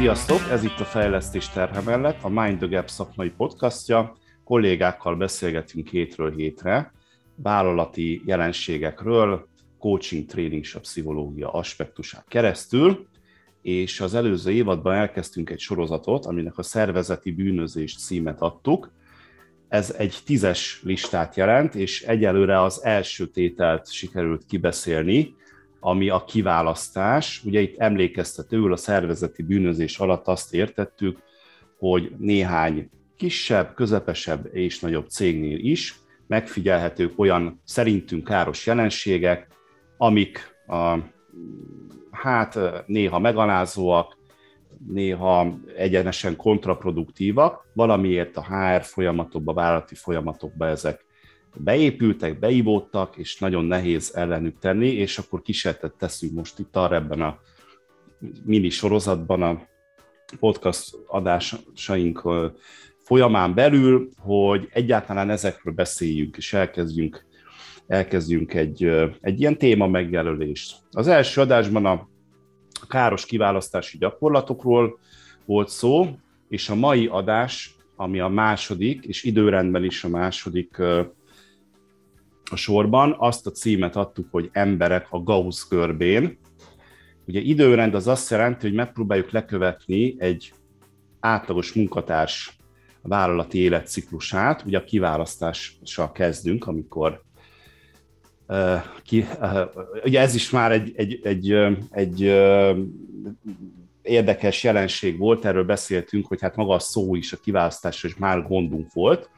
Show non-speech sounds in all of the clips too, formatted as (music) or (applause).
Sziasztok! Ez itt a Fejlesztés terhe mellett, a Mind the Gap szakmai podcastja. Kollégákkal beszélgetünk hétről hétre vállalati jelenségekről, coaching, training és a pszichológia aspektusán keresztül, és az előző évadban elkezdtünk egy sorozatot, aminek a szervezeti bűnözés címet adtuk. Ez egy tízes listát jelent, és egyelőre az első tételt sikerült kibeszélni, ami a kiválasztás. Ugye itt emlékeztetőül a szervezeti bűnözés alatt azt értettük, hogy néhány kisebb, közepesebb és nagyobb cégnél is megfigyelhetők olyan szerintünk káros jelenségek, amik a, hát néha megalázóak, néha egyenesen kontraproduktívak, valamiért a HR folyamatokba, vállalati folyamatokba ezek beépültek, beivódtak, és nagyon nehéz ellenük tenni, és akkor kísérletet teszünk most itt arra ebben a mini sorozatban, a podcast adásaink folyamán belül, hogy egyáltalán ezekről beszéljünk, és elkezdjünk, elkezdjünk egy, egy ilyen téma megjelölést. Az első adásban a káros kiválasztási gyakorlatokról volt szó, és a mai adás, ami a második, és időrendben is a második a sorban, azt a címet adtuk, hogy emberek a Gauss görbén. Ugye időrend az azt jelenti, hogy megpróbáljuk lekövetni egy átlagos munkatárs vállalati életciklusát. Ugye a kiválasztással kezdünk, amikor uh, ki, uh, ugye ez is már egy, egy, egy, egy uh, érdekes jelenség volt, erről beszéltünk, hogy hát maga a szó is a kiválasztásra is már gondunk volt,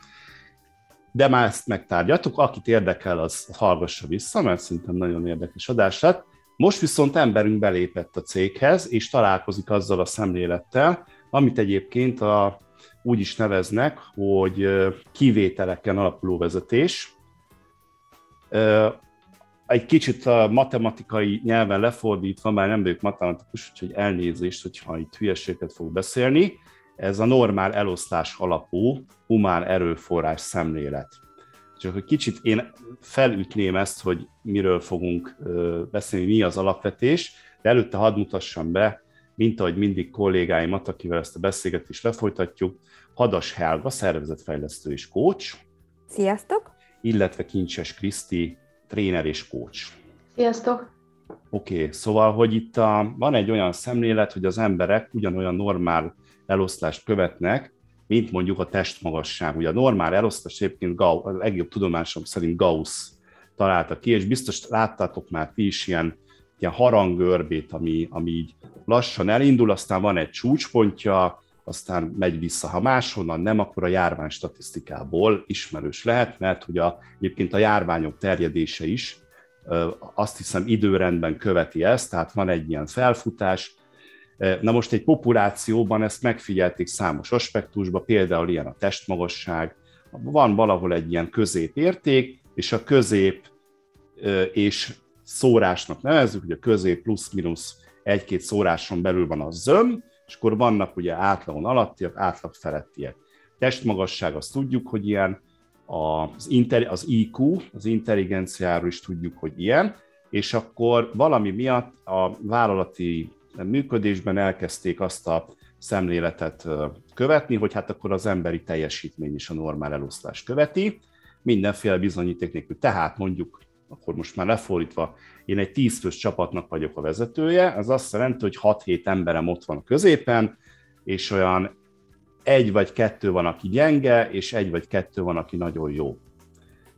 de már ezt megtárgyaltuk, akit érdekel, az hallgassa vissza, mert szerintem nagyon érdekes adás lett. Most viszont emberünk belépett a céghez, és találkozik azzal a szemlélettel, amit egyébként a, úgy is neveznek, hogy kivételeken alapuló vezetés. Egy kicsit a matematikai nyelven lefordítva, már nem vagyok matematikus, úgyhogy elnézést, hogyha itt hülyeséget fog beszélni, ez a normál elosztás alapú humán erőforrás szemlélet. Csak hogy kicsit én felütném ezt, hogy miről fogunk beszélni, mi az alapvetés, de előtte hadd mutassam be, mint ahogy mindig kollégáimat, akivel ezt a beszélgetést lefolytatjuk, Hadas Helga, szervezetfejlesztő és coach. Sziasztok! Illetve Kincses Kriszti, tréner és coach. Sziasztok! Oké, okay, szóval, hogy itt a, van egy olyan szemlélet, hogy az emberek ugyanolyan normál eloszlást követnek, mint mondjuk a testmagasság. Ugye a normál elosztás egyébként Gauss, a legjobb tudomásom szerint Gauss találta ki, és biztos láttátok már ti is ilyen, ilyen harangörbét, ami, ami így lassan elindul, aztán van egy csúcspontja, aztán megy vissza. Ha máshonnan nem, akkor a járvány statisztikából ismerős lehet, mert hogy a, egyébként a járványok terjedése is azt hiszem időrendben követi ezt, tehát van egy ilyen felfutás, Na most egy populációban ezt megfigyelték számos aspektusban, például ilyen a testmagasság, van valahol egy ilyen középérték, és a közép és szórásnak nevezzük, hogy a közép plusz-minusz egy-két szóráson belül van a zöm, és akkor vannak ugye átlagon alattiak, átlag felettiek. Testmagasság, azt tudjuk, hogy ilyen, az, inter, az IQ, az intelligenciáról is tudjuk, hogy ilyen, és akkor valami miatt a vállalati működésben elkezdték azt a szemléletet követni, hogy hát akkor az emberi teljesítmény is a normál eloszlás követi, mindenféle bizonyíték nélkül. Tehát mondjuk, akkor most már lefordítva, én egy tízfős csapatnak vagyok a vezetője, az azt jelenti, hogy 6-7 emberem ott van a középen, és olyan egy vagy kettő van, aki gyenge, és egy vagy kettő van, aki nagyon jó.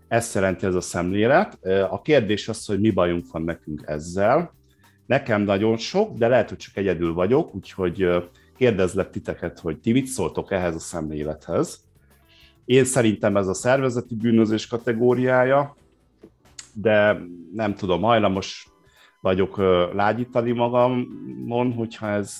Ezt jelenti ez a szemlélet. A kérdés az, hogy mi bajunk van nekünk ezzel, Nekem nagyon sok, de lehet, hogy csak egyedül vagyok, úgyhogy kérdezlek titeket, hogy ti mit szóltok ehhez a szemlélethez. Én szerintem ez a szervezeti bűnözés kategóriája, de nem tudom, hajlamos vagyok lágyítani magamon, hogyha ez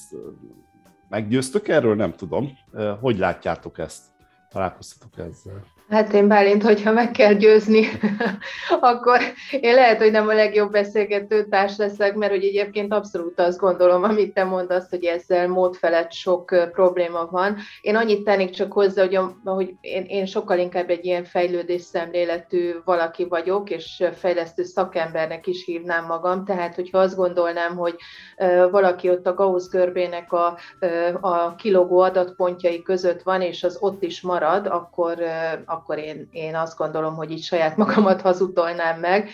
meggyőztök erről, nem tudom. Hogy látjátok ezt? Találkoztatok ezzel? Hát én Bálint, hogyha meg kell győzni, (laughs) akkor én lehet, hogy nem a legjobb beszélgető társ leszek, mert hogy egyébként abszolút azt gondolom, amit te mondasz, hogy ezzel mód felett sok probléma van. Én annyit tennék csak hozzá, hogy, hogy én, én sokkal inkább egy ilyen fejlődés szemléletű valaki vagyok, és fejlesztő szakembernek is hívnám magam, tehát hogyha azt gondolnám, hogy valaki ott a Gauss görbének a, a kilogó adatpontjai között van, és az ott is marad, akkor akkor én, én azt gondolom, hogy így saját magamat hazudolnám meg.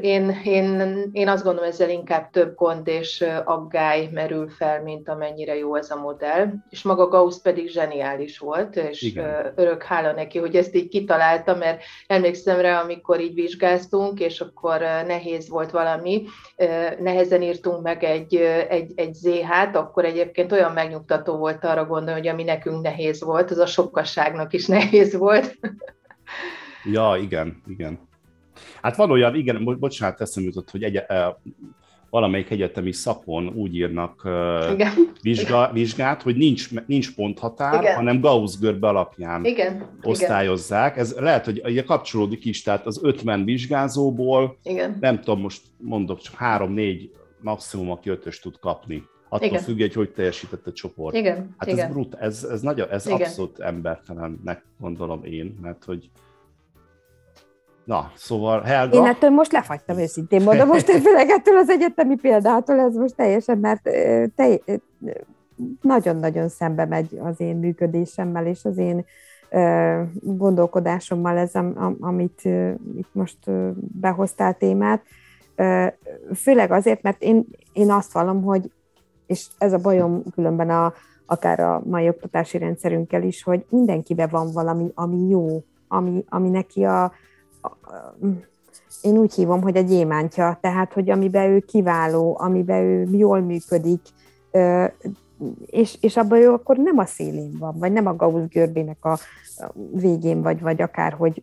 Én, én, én azt gondolom, ezzel inkább több gond és aggály merül fel, mint amennyire jó ez a modell. És maga Gauss pedig zseniális volt, és Igen. örök hála neki, hogy ezt így kitalálta, mert emlékszem rá, amikor így vizsgáztunk, és akkor nehéz volt valami, nehezen írtunk meg egy, egy, egy ZH-t, akkor egyébként olyan megnyugtató volt arra gondolni, hogy ami nekünk nehéz volt, az a sokkasságnak is (laughs) nehéz volt. Ja, igen, igen. Hát van olyan, igen, bo- bocsánat, eszem jutott, hogy egy, valamelyik egyetemi szakon úgy írnak Igen. Vizsga, vizsgát, hogy nincs, nincs ponthatár, Igen. hanem Gauss görbe alapján Igen. osztályozzák. Ez lehet, hogy ugye kapcsolódik is, tehát az 50 vizsgázóból, Igen. nem tudom, most mondok, csak három-négy maximum, aki ötös tud kapni. Attól Igen. függ, hogy hogy teljesített a csoport. Igen. Hát Igen. ez brut, ez, ez, nagyon, ez Igen. abszolút embertelennek gondolom én, mert hogy Na, szóval Helga... Én ettől most lefagytam őszintén mondom, most főleg ettől az egyetemi példától ez most teljesen, mert te, nagyon-nagyon szembe megy az én működésemmel és az én gondolkodásommal ez, amit itt most behoztál témát. Főleg azért, mert én, én azt vallom, hogy, és ez a bajom különben a, akár a mai oktatási rendszerünkkel is, hogy mindenkiben van valami, ami jó, ami, ami neki a, én úgy hívom, hogy a gyémántja, tehát, hogy amiben ő kiváló, amiben ő jól működik, és, és abban ő akkor nem a szélén van, vagy nem a Gauss görbének a végén, vagy, vagy akár, hogy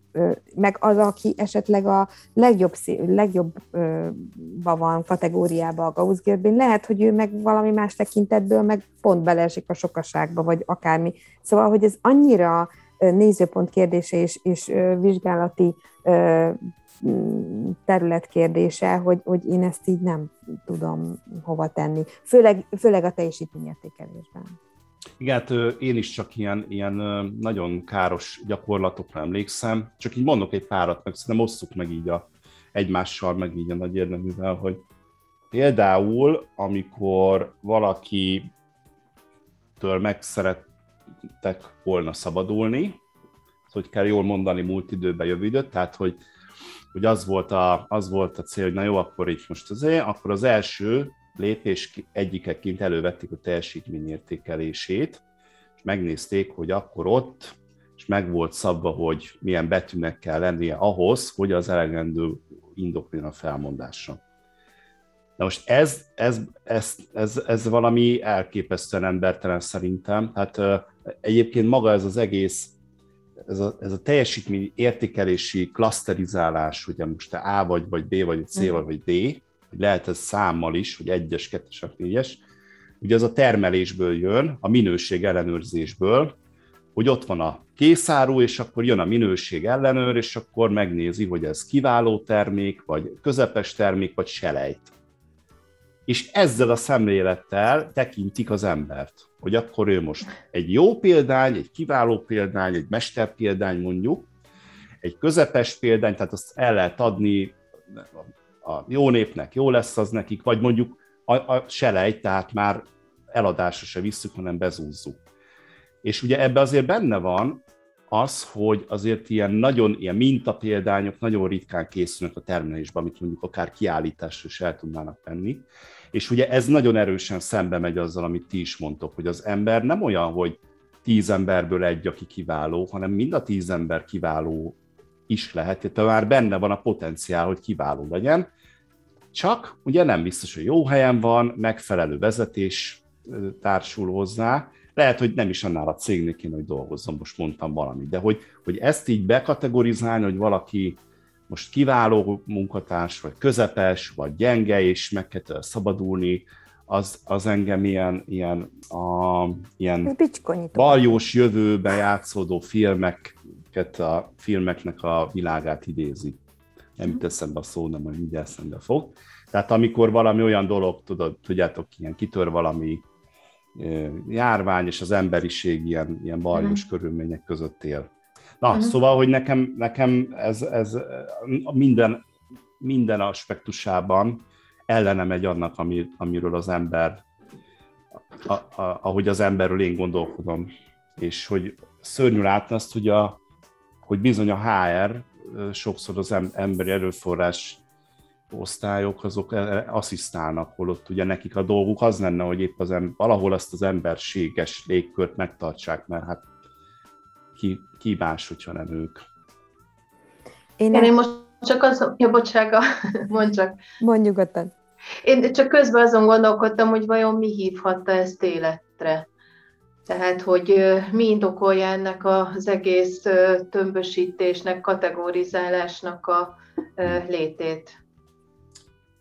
meg az, aki esetleg a legjobb, legjobbba van kategóriába a Gauss görbén, lehet, hogy ő meg valami más tekintetből meg pont beleesik a sokaságba, vagy akármi. Szóval, hogy ez annyira nézőpont kérdése és, és vizsgálati terület kérdése, hogy, hogy én ezt így nem tudom hova tenni, főleg, főleg a teljesítményértékelésben. Igen, hát én is csak ilyen, ilyen nagyon káros gyakorlatokra emlékszem, csak így mondok egy párat, meg szerintem osszuk meg így a, egymással, meg így a nagy érdeművel, hogy például, amikor valaki től meg szerettek volna szabadulni, hogy kell jól mondani múlt időben jövő időt, tehát hogy, hogy az, volt a, az volt a cél, hogy na jó, akkor így most azért, akkor az első lépés egyikeként elővették a teljesítményértékelését, és megnézték, hogy akkor ott, és meg volt szabva, hogy milyen betűnek kell lennie ahhoz, hogy az elegendő indokljon a felmondása. Na most ez, ez, ez, ez, ez valami elképesztően embertelen szerintem. Hát egyébként maga ez az egész ez a, ez a teljesítmény értékelési klaszterizálás, ugye most te A vagy, vagy B vagy C vagy, vagy D, hogy lehet ez számmal is, hogy egyes, kettes, négyes, ugye az a termelésből jön, a minőség ellenőrzésből, hogy ott van a készáru, és akkor jön a minőség ellenőr, és akkor megnézi, hogy ez kiváló termék, vagy közepes termék, vagy selejt. És ezzel a szemlélettel tekintik az embert hogy akkor ő most egy jó példány, egy kiváló példány, egy mesterpéldány mondjuk, egy közepes példány, tehát azt el lehet adni a jó népnek, jó lesz az nekik, vagy mondjuk a, a selej, tehát már eladásra se visszük, hanem bezúzzuk. És ugye ebbe azért benne van az, hogy azért ilyen nagyon, ilyen mintapéldányok nagyon ritkán készülnek a termelésben, amit mondjuk akár kiállításra is el tudnának venni. És ugye ez nagyon erősen szembe megy azzal, amit ti is mondtok, hogy az ember nem olyan, hogy tíz emberből egy, aki kiváló, hanem mind a tíz ember kiváló is lehet, tehát már benne van a potenciál, hogy kiváló legyen, csak ugye nem biztos, hogy jó helyen van, megfelelő vezetés társul hozzá, lehet, hogy nem is annál a cégnél kéne, hogy dolgozzon, most mondtam valamit, de hogy, hogy ezt így bekategorizálni, hogy valaki most kiváló munkatárs, vagy közepes, vagy gyenge, és meg kell szabadulni, az, az engem ilyen, ilyen, a, ilyen baljós jövőbe játszódó filmek ezeket a filmeknek a világát idézi. Nem jut eszembe a szó, de majd mindjárt eszembe fog. Tehát amikor valami olyan dolog, tudod, tudjátok, ilyen kitör valami járvány, és az emberiség ilyen, ilyen bajos uh-huh. körülmények között él. Na, uh-huh. szóval, hogy nekem, nekem ez, ez minden, minden aspektusában ellene megy annak, ami, amiről az ember, a, a, ahogy az emberről én gondolkodom. És hogy szörnyű látni azt, hogy, a, hogy bizony a HR sokszor az emberi erőforrás osztályok azok e, e, asszisztálnak, holott ugye nekik a dolguk az lenne, hogy épp az em- valahol azt az emberséges légkört megtartsák, mert hát ki, ki más, hogyha nem ők. Én, én most csak az, ja, bocsága, (laughs) mondj csak. Mondj nyugodtan. Én csak közben azon gondolkodtam, hogy vajon mi hívhatta ezt életre. Tehát, hogy mi indokolja ennek az egész tömbösítésnek, kategorizálásnak a létét.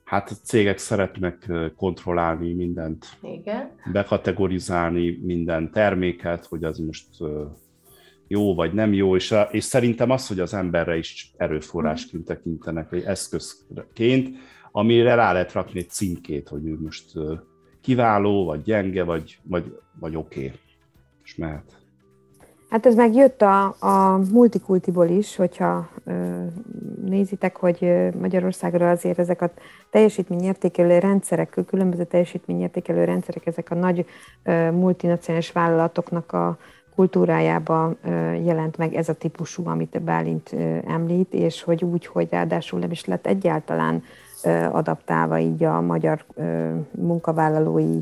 Hát a cégek szeretnek kontrollálni mindent, Igen. bekategorizálni minden terméket, hogy az most jó vagy nem jó, és, és szerintem az, hogy az emberre is erőforrásként tekintenek, vagy eszközként, amire rá lehet rakni egy címkét, hogy ő most kiváló, vagy gyenge, vagy, vagy, vagy oké, okay. és mehet. Hát ez megjött a, a multikultiból is, hogyha ö, nézitek, hogy Magyarországra azért ezek a teljesítményértékelő rendszerek, különböző teljesítményértékelő rendszerek, ezek a nagy ö, multinacionális vállalatoknak a kultúrájában jelent meg ez a típusú, amit Bálint említ, és hogy úgy, hogy ráadásul nem is lett egyáltalán adaptálva így a magyar munkavállalói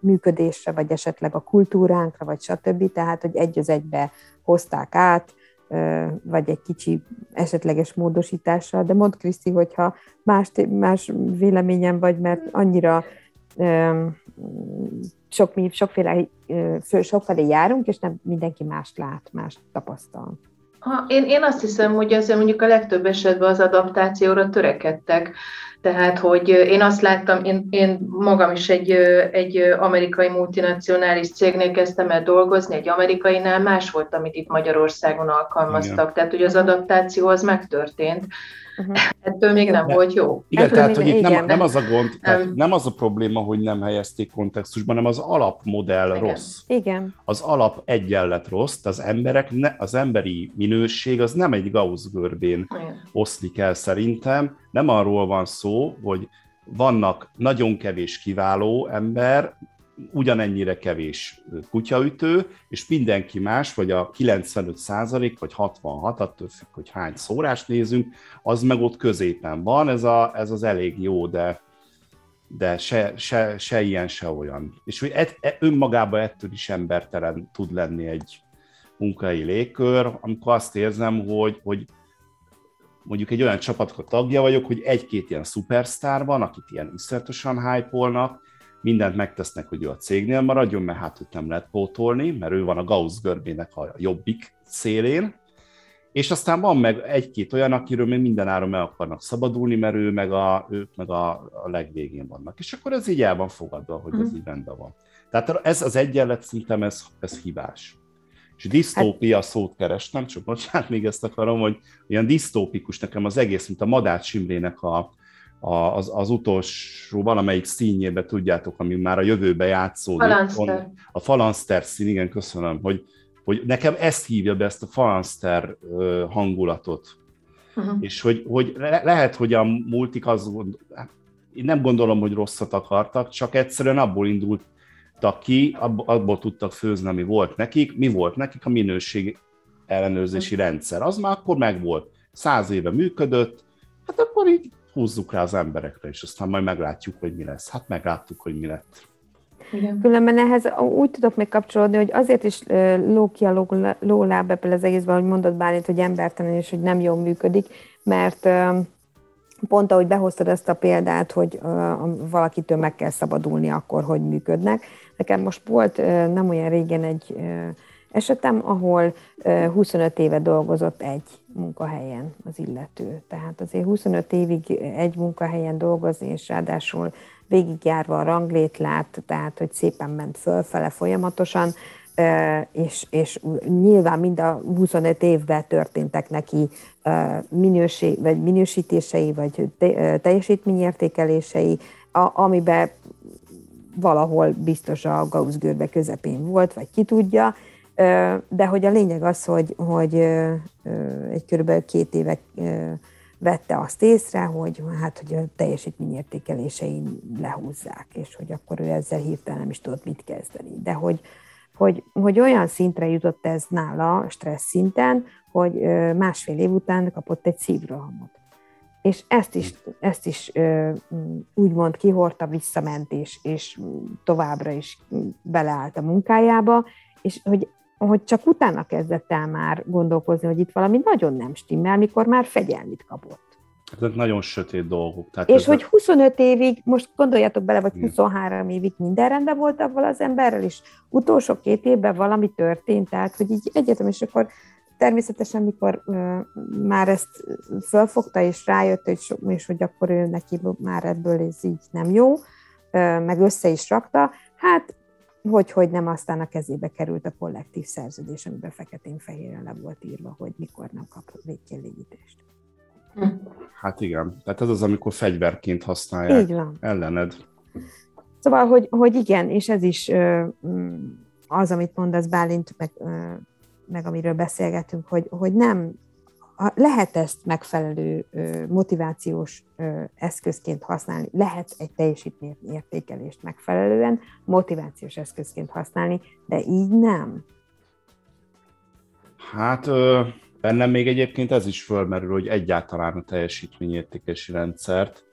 működésre, vagy esetleg a kultúránkra, vagy stb. Tehát, hogy egy az egybe hozták át, vagy egy kicsi esetleges módosítással, de mond Kriszti, hogyha más, más véleményem vagy, mert annyira sok, mi sokféle, sokfelé járunk, és nem mindenki mást lát, mást tapasztal. Ha, én, én azt hiszem, hogy azért mondjuk a legtöbb esetben az adaptációra törekedtek. Tehát, hogy én azt láttam, én, én magam is egy, egy amerikai multinacionális cégnél kezdtem el dolgozni, egy amerikainál más volt, amit itt Magyarországon alkalmaztak. Igen. Tehát, hogy az adaptáció az megtörtént. Uh-huh. Ettől még nem De, volt jó. Igen, Ettől tehát, hogy itt nem, nem az a gond, tehát nem az a probléma, hogy nem helyezték kontextusban, hanem az alapmodell igen. rossz. Igen. Az alap egyenlet rossz, az emberek, ne, az emberi minőség az nem egy Gauss görbén igen. oszlik el szerintem. Nem arról van szó, hogy vannak nagyon kevés kiváló ember, ugyanennyire kevés kutyaütő, és mindenki más, vagy a 95 százalék, vagy 66, attól függ, hogy hány szórást nézünk, az meg ott középen van, ez, a, ez az elég jó, de, de se, se, se ilyen, se olyan. És hogy et, et, önmagában ettől is embertelen tud lenni egy munkai légkör, amikor azt érzem, hogy, hogy mondjuk egy olyan csapatnak tagja vagyok, hogy egy-két ilyen szupersztár van, akit ilyen iszonyatosan hype mindent megtesznek, hogy ő a cégnél maradjon, mert hát őt nem lehet pótolni, mert ő van a Gauss görbének a jobbik szélén, és aztán van meg egy-két olyan, akiről még minden áron meg akarnak szabadulni, mert ő meg a, ők meg a, a legvégén vannak. És akkor ez így el van fogadva, hogy ez mhm. így rendben van. Tehát ez az egyenlet szintem, ez, ez hibás. És disztópia hát... szót kerestem, csak bocsánat, még ezt akarom, hogy ilyen disztópikus nekem az egész, mint a Madács Imrének a, az, az utolsó valamelyik színjébe tudjátok, ami már a jövőbe játszódik. Falanszter. A falanszter szín, igen, köszönöm, hogy, hogy nekem ezt hívja be, ezt a falanszter hangulatot. Uh-huh. És hogy, hogy le, lehet, hogy a multik az, én nem gondolom, hogy rosszat akartak, csak egyszerűen abból indultak ki, abból tudtak főzni, ami volt nekik. Mi volt nekik? A minőség ellenőrzési uh-huh. rendszer. Az már akkor megvolt. Száz éve működött, hát akkor így húzzuk rá az emberekre, és aztán majd meglátjuk, hogy mi lesz. Hát megláttuk, hogy mi lett. Igen. Különben ehhez úgy tudok még kapcsolódni, hogy azért is ló ki a lóláb ebből az egészben, hogy mondod Bálint, hogy embertelen és hogy nem jól működik, mert pont ahogy behoztad ezt a példát, hogy valakitől meg kell szabadulni akkor, hogy működnek. Nekem most volt nem olyan régen egy esetem, ahol 25 éve dolgozott egy munkahelyen az illető. Tehát azért 25 évig egy munkahelyen dolgozni, és ráadásul végigjárva a ranglétlát, tehát hogy szépen ment fölfele folyamatosan, és, és nyilván mind a 25 évben történtek neki minőség, vagy minősítései, vagy teljesítményértékelései, amiben valahol biztos a Gauss görbe közepén volt, vagy ki tudja, de hogy a lényeg az, hogy, hogy egy körülbelül két éve vette azt észre, hogy hát, hogy a teljesítményértékelései lehúzzák, és hogy akkor ő ezzel hirtelen nem is tudott mit kezdeni. De hogy, hogy, hogy olyan szintre jutott ez nála, stressz szinten, hogy másfél év után kapott egy szívrohamot. És ezt is, ezt is úgymond kihordta, visszament, és, és továbbra is beleállt a munkájába, és hogy hogy csak utána kezdett el már gondolkozni, hogy itt valami nagyon nem stimmel, mikor már fegyelmit kapott. Ezek nagyon sötét dolgok. Tehát és hogy 25 évig, most gondoljatok bele, vagy 23 évig minden rendben volt avval az emberrel, és utolsó két évben valami történt, tehát hogy így egyetem, és akkor természetesen, mikor uh, már ezt fölfogta, és rájött, hogy, és hogy akkor ő neki már ebből ez így nem jó, uh, meg össze is rakta, hát hogy, hogy nem aztán a kezébe került a kollektív szerződés, amiben feketén-fehéren le volt írva, hogy mikor nem kap végkielégítést. Hm. Hát igen, tehát ez az, amikor fegyverként használják Így van. ellened. Szóval, hogy, hogy igen, és ez is az, amit mondasz Bálint, meg, meg amiről beszélgetünk, hogy, hogy nem lehet ezt megfelelő motivációs eszközként használni, lehet egy teljesítményértékelést megfelelően motivációs eszközként használni, de így nem. Hát bennem még egyébként ez is fölmerül, hogy egyáltalán a teljesítményértékelési rendszert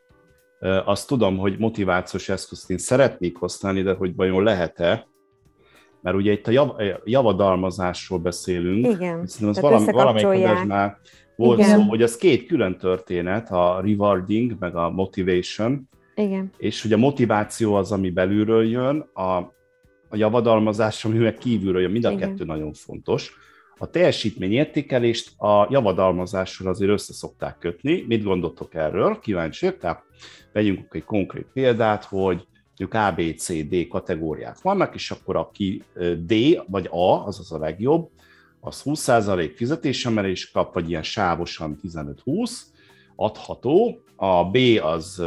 azt tudom, hogy motivációs eszközt szeretnék használni, de hogy vajon lehet-e, mert ugye itt a jav, javadalmazásról beszélünk, Igen, az valami, valamelyik adásnál volt Igen. szó, hogy az két külön történet, a rewarding, meg a motivation, Igen. és hogy a motiváció az, ami belülről jön, a, a javadalmazás, ami meg kívülről jön, mind a Igen. kettő nagyon fontos. A teljesítményértékelést a javadalmazással azért össze szokták kötni. Mit gondoltok erről? Kíváncsiak? Tehát vegyünk egy konkrét példát, hogy mondjuk A, B, C, D kategóriák vannak, és akkor aki D vagy A, az az a legjobb, az 20% fizetésemelés kap, vagy ilyen sávosan 15-20, adható, a B az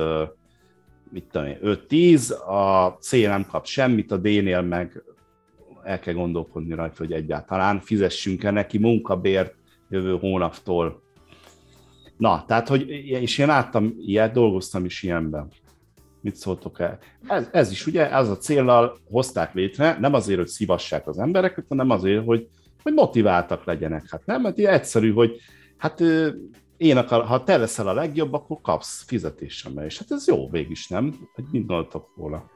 mit tudom 5-10, a C nem kap semmit, a D-nél meg el kell gondolkodni rajta, hogy egyáltalán fizessünk-e neki munkabért jövő hónaptól. Na, tehát, hogy, és én láttam ilyet, dolgoztam is ilyenben. Mit szóltok el? Ez, ez is ugye, ez a célnal hozták létre, nem azért, hogy szívassák az embereket, hanem azért, hogy, hogy motiváltak legyenek. Hát nem, mert egyszerű, hogy hát én akar, ha te leszel a legjobb, akkor kapsz fizetésemmel, és hát ez jó végig is, nem? Hogy mit gondoltok volna?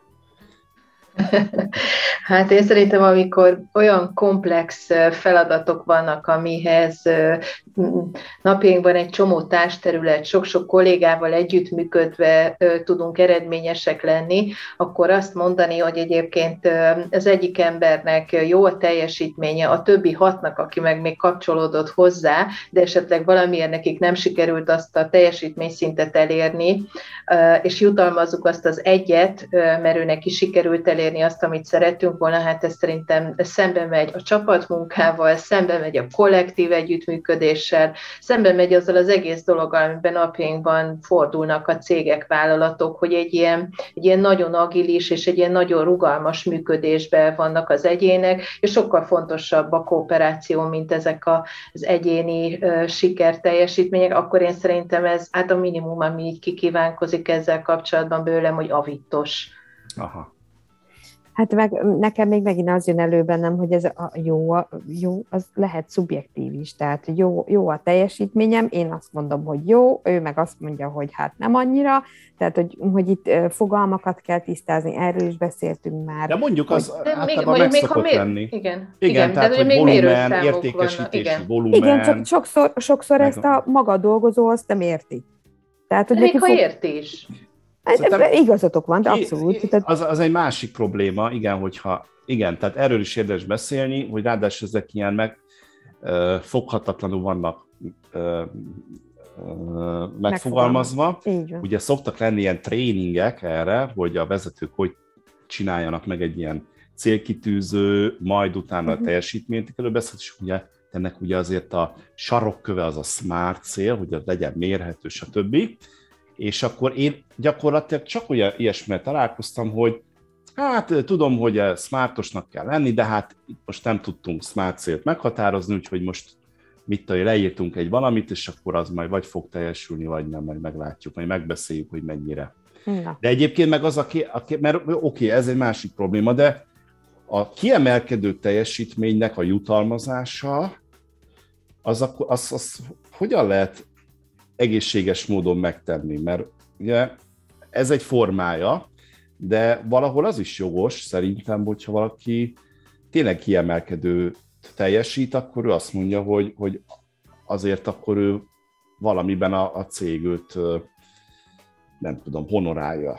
(laughs) Hát én szerintem, amikor olyan komplex feladatok vannak, amihez napjainkban egy csomó társterület, sok-sok kollégával együttműködve tudunk eredményesek lenni, akkor azt mondani, hogy egyébként az egyik embernek jó a teljesítménye, a többi hatnak, aki meg még kapcsolódott hozzá, de esetleg valamiért nekik nem sikerült azt a teljesítményszintet elérni, és jutalmazzuk azt az egyet, mert ő neki sikerült elérni azt, amit szeretünk volna, hát ez szerintem szembe megy a csapatmunkával, szembe megy a kollektív együttműködéssel, szembe megy azzal az egész dologgal, amiben napjainkban fordulnak a cégek, vállalatok, hogy egy ilyen, egy ilyen nagyon agilis és egy ilyen nagyon rugalmas működésben vannak az egyének, és sokkal fontosabb a kooperáció, mint ezek az egyéni sikerteljesítmények, akkor én szerintem ez hát a minimum, ami így kikívánkozik ezzel kapcsolatban bőlem, hogy avitos. Aha. Hát meg, nekem még megint az jön elő bennem, hogy ez a jó, a, jó az lehet szubjektív is, tehát jó, jó a teljesítményem, én azt mondom, hogy jó, ő meg azt mondja, hogy hát nem annyira, tehát hogy, hogy itt fogalmakat kell tisztázni, erről is beszéltünk már. De mondjuk az hogy, általában még, meg még, szokott mér... lenni. Igen, igen, igen tehát, hogy még volumen, értékesítési igen. volumen. Igen, csak sokszor, sokszor ezt a maga dolgozó azt nem érti. Tehát, hogy még ha fog... érti is. Szerintem, Igazatok van, de abszolút. Az, az egy másik probléma, igen, hogyha, igen, tehát erről is érdemes beszélni, hogy ráadásul ezek ilyen meg foghatatlanul vannak megfogalmazva. Ugye szoktak lenni ilyen tréningek erre, hogy a vezetők hogy csináljanak meg egy ilyen célkitűző, majd utána a teljesítményértékelő beszélt, és ugye ennek ugye azért a sarokköve az a smart cél, hogy az legyen mérhető, stb. És akkor én gyakorlatilag csak olyan ilyesmivel találkoztam, hogy hát tudom, hogy smartosnak kell lenni, de hát itt most nem tudtunk smart célt meghatározni, úgyhogy most mit tudom, leírtunk egy valamit, és akkor az majd vagy fog teljesülni, vagy nem, majd meglátjuk, majd megbeszéljük, hogy mennyire. Na. De egyébként meg az, aki, aki mert oké, okay, ez egy másik probléma, de a kiemelkedő teljesítménynek a jutalmazása, az, akkor, az, az hogyan lehet egészséges módon megtenni? Mert ugye ez egy formája, de valahol az is jogos szerintem, hogyha valaki tényleg kiemelkedő teljesít, akkor ő azt mondja, hogy, hogy azért akkor ő valamiben a, a cég nem tudom, honorálja.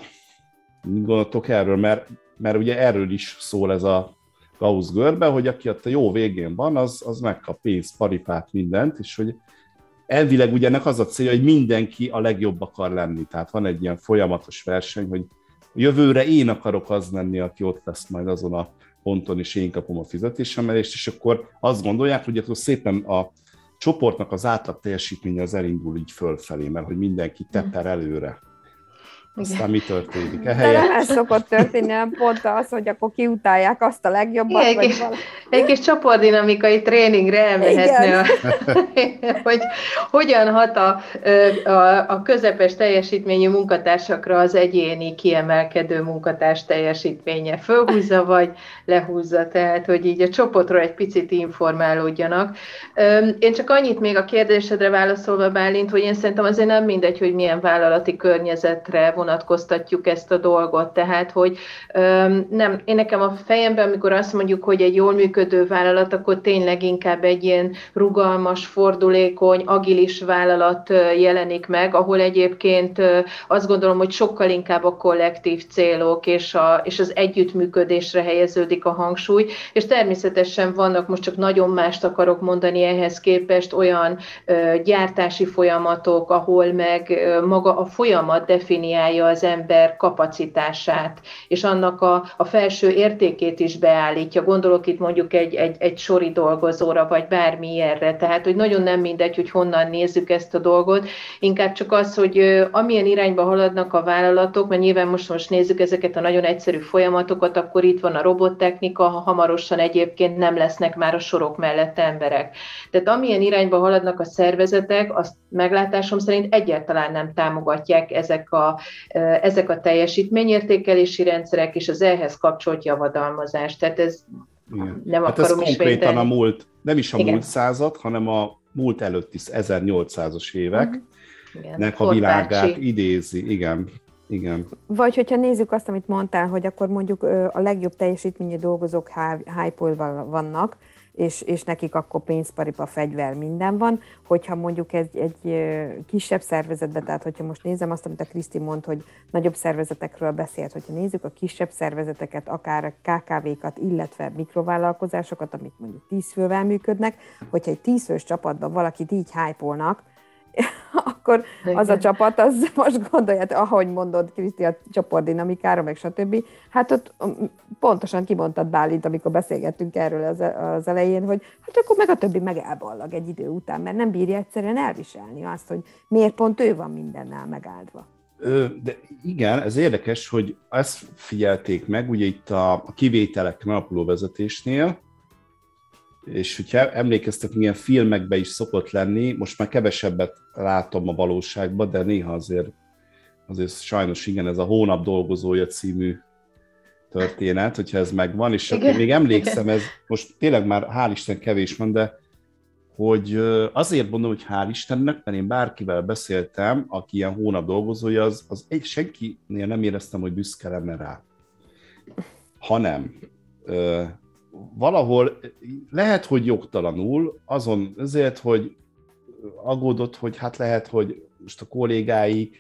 Mit gondoltok erről? Mert, mert ugye erről is szól ez a Gauss görbe, hogy aki ott a jó végén van, az, az megkap pénzt, paripát, mindent, és hogy elvileg ugye ennek az a célja, hogy mindenki a legjobb akar lenni. Tehát van egy ilyen folyamatos verseny, hogy jövőre én akarok az lenni, aki ott lesz majd azon a ponton, és én kapom a fizetésemelést, és akkor azt gondolják, hogy akkor szépen a csoportnak az átlag teljesítménye az elindul így fölfelé, mert hogy mindenki teper előre. Aztán mi történik? Ehelyett... De nem ez szokott történni, hanem pont az, hogy akkor kiutálják azt a legjobbat. Igen, egy, kis, egy kis csoportdinamikai tréningre elmehetne, a, (laughs) hogy hogyan hat a, a, a közepes teljesítményű munkatársakra az egyéni kiemelkedő munkatárs teljesítménye. Fölhúzza vagy lehúzza, tehát hogy így a csoportról egy picit informálódjanak. Én csak annyit még a kérdésedre válaszolva, Bálint, hogy én szerintem azért nem mindegy, hogy milyen vállalati környezetre vonatkoztatjuk ezt a dolgot. Tehát, hogy nem, én nekem a fejemben, amikor azt mondjuk, hogy egy jól működő vállalat, akkor tényleg inkább egy ilyen rugalmas, fordulékony, agilis vállalat jelenik meg, ahol egyébként azt gondolom, hogy sokkal inkább a kollektív célok és, a, és az együttműködésre helyeződik a hangsúly, és természetesen vannak, most csak nagyon mást akarok mondani ehhez képest, olyan gyártási folyamatok, ahol meg maga a folyamat definiálja definiálja az ember kapacitását, és annak a, a felső értékét is beállítja. Gondolok itt mondjuk egy, egy, egy sori dolgozóra, vagy bármi ilyenre. Tehát, hogy nagyon nem mindegy, hogy honnan nézzük ezt a dolgot, inkább csak az, hogy amilyen irányba haladnak a vállalatok, mert nyilván most most nézzük ezeket a nagyon egyszerű folyamatokat, akkor itt van a robottechnika, ha hamarosan egyébként nem lesznek már a sorok mellett emberek. Tehát amilyen irányba haladnak a szervezetek, azt meglátásom szerint egyáltalán nem támogatják ezek a, ezek a teljesítményértékelési rendszerek és az ehhez kapcsolt javadalmazás. Tehát ez Igen. nem hát akarom ez konkrétan a múlt, nem is a Igen. múlt század, hanem a múlt előtti 1800-as évek, uh-huh. Igen, nek a világát idézi, igen. Igen. Vagy hogyha nézzük azt, amit mondtál, hogy akkor mondjuk a legjobb teljesítményű dolgozók hype vannak, és, és nekik akkor pénzparipa, fegyver, minden van. Hogyha mondjuk egy, egy kisebb szervezetben, tehát hogyha most nézem azt, amit a Kriszti mond, hogy nagyobb szervezetekről beszélt, hogyha nézzük a kisebb szervezeteket, akár KKV-kat, illetve mikrovállalkozásokat, amik mondjuk tíz fővel működnek, hogyha egy tízfős csapatban valakit így hype (laughs) akkor az a csapat, az (laughs) most gondolját, ahogy mondod, Kriszti, a csoportdinamikára, meg stb. Hát ott pontosan kimondtad Bálint, amikor beszélgettünk erről az, az elején, hogy hát akkor meg a többi meg elballag egy idő után, mert nem bírja egyszerűen elviselni azt, hogy miért pont ő van mindennel megáldva. De igen, ez érdekes, hogy ezt figyelték meg, ugye itt a kivételek alapuló vezetésnél, és hogyha emlékeztek, milyen filmekben is szokott lenni, most már kevesebbet látom a valóságban, de néha azért, azért sajnos igen, ez a Hónap dolgozója című történet, hogyha ez megvan, és igen. még emlékszem, ez most tényleg már hál' Isten kevés van, de hogy azért mondom, hogy hál' Istennek, mert én bárkivel beszéltem, aki ilyen hónap dolgozója, az, az egy, senkinél nem éreztem, hogy büszke lenne rá. Hanem valahol lehet, hogy jogtalanul, azon azért, hogy aggódott, hogy hát lehet, hogy most a kollégái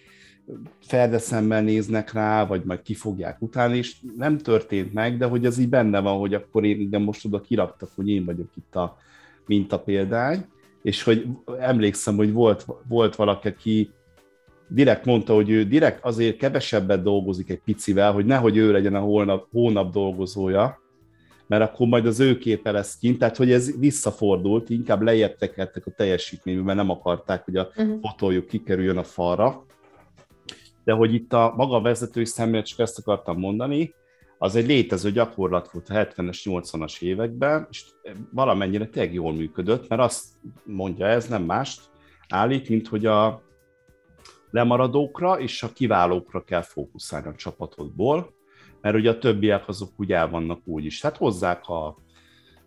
feldeszemmel néznek rá, vagy majd kifogják utána, és nem történt meg, de hogy az így benne van, hogy akkor én de most oda kiraktak, hogy én vagyok itt a mintapéldány, és hogy emlékszem, hogy volt, volt valaki, aki direkt mondta, hogy ő direkt azért kevesebbet dolgozik egy picivel, hogy nehogy ő legyen a hónap, hónap dolgozója, mert akkor majd az ő képe lesz kint, tehát hogy ez visszafordult, inkább lejjebb tekertek a teljesítményben, mert nem akarták, hogy a uh-huh. fotójuk kikerüljön a falra. De hogy itt a maga vezetői szemlélet, csak ezt akartam mondani, az egy létező gyakorlat volt a 70-es, 80-as években, és valamennyire tényleg jól működött, mert azt mondja ez, nem mást állít, mint hogy a lemaradókra és a kiválókra kell fókuszálni a csapatodból, mert ugye a többiek azok úgy el vannak úgy is. Tehát hozzák a,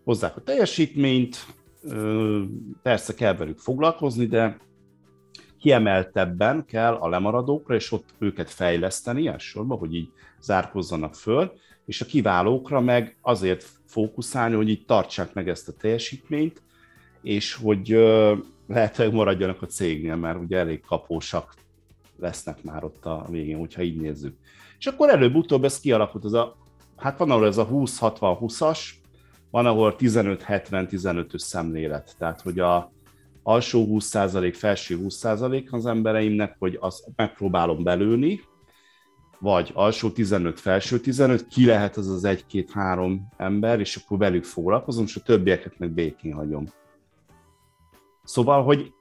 hozzák a teljesítményt, persze kell velük foglalkozni, de kiemeltebben kell a lemaradókra, és ott őket fejleszteni elsősorban, hogy így zárkozzanak föl, és a kiválókra meg azért fókuszálni, hogy így tartsák meg ezt a teljesítményt, és hogy lehetőleg maradjanak a cégnél, mert ugye elég kapósak lesznek már ott a végén, hogyha így nézzük. És akkor előbb-utóbb ez kialakult, az a, hát van ahol ez a 20-60-20-as, van ahol 15-70-15-ös szemlélet, tehát hogy a alsó 20%, felső 20% az embereimnek, hogy azt megpróbálom belőni, vagy alsó 15%, felső 15, ki lehet az az 1-2-3 ember, és akkor velük foglalkozom, és a többieket meg békén hagyom. Szóval, hogy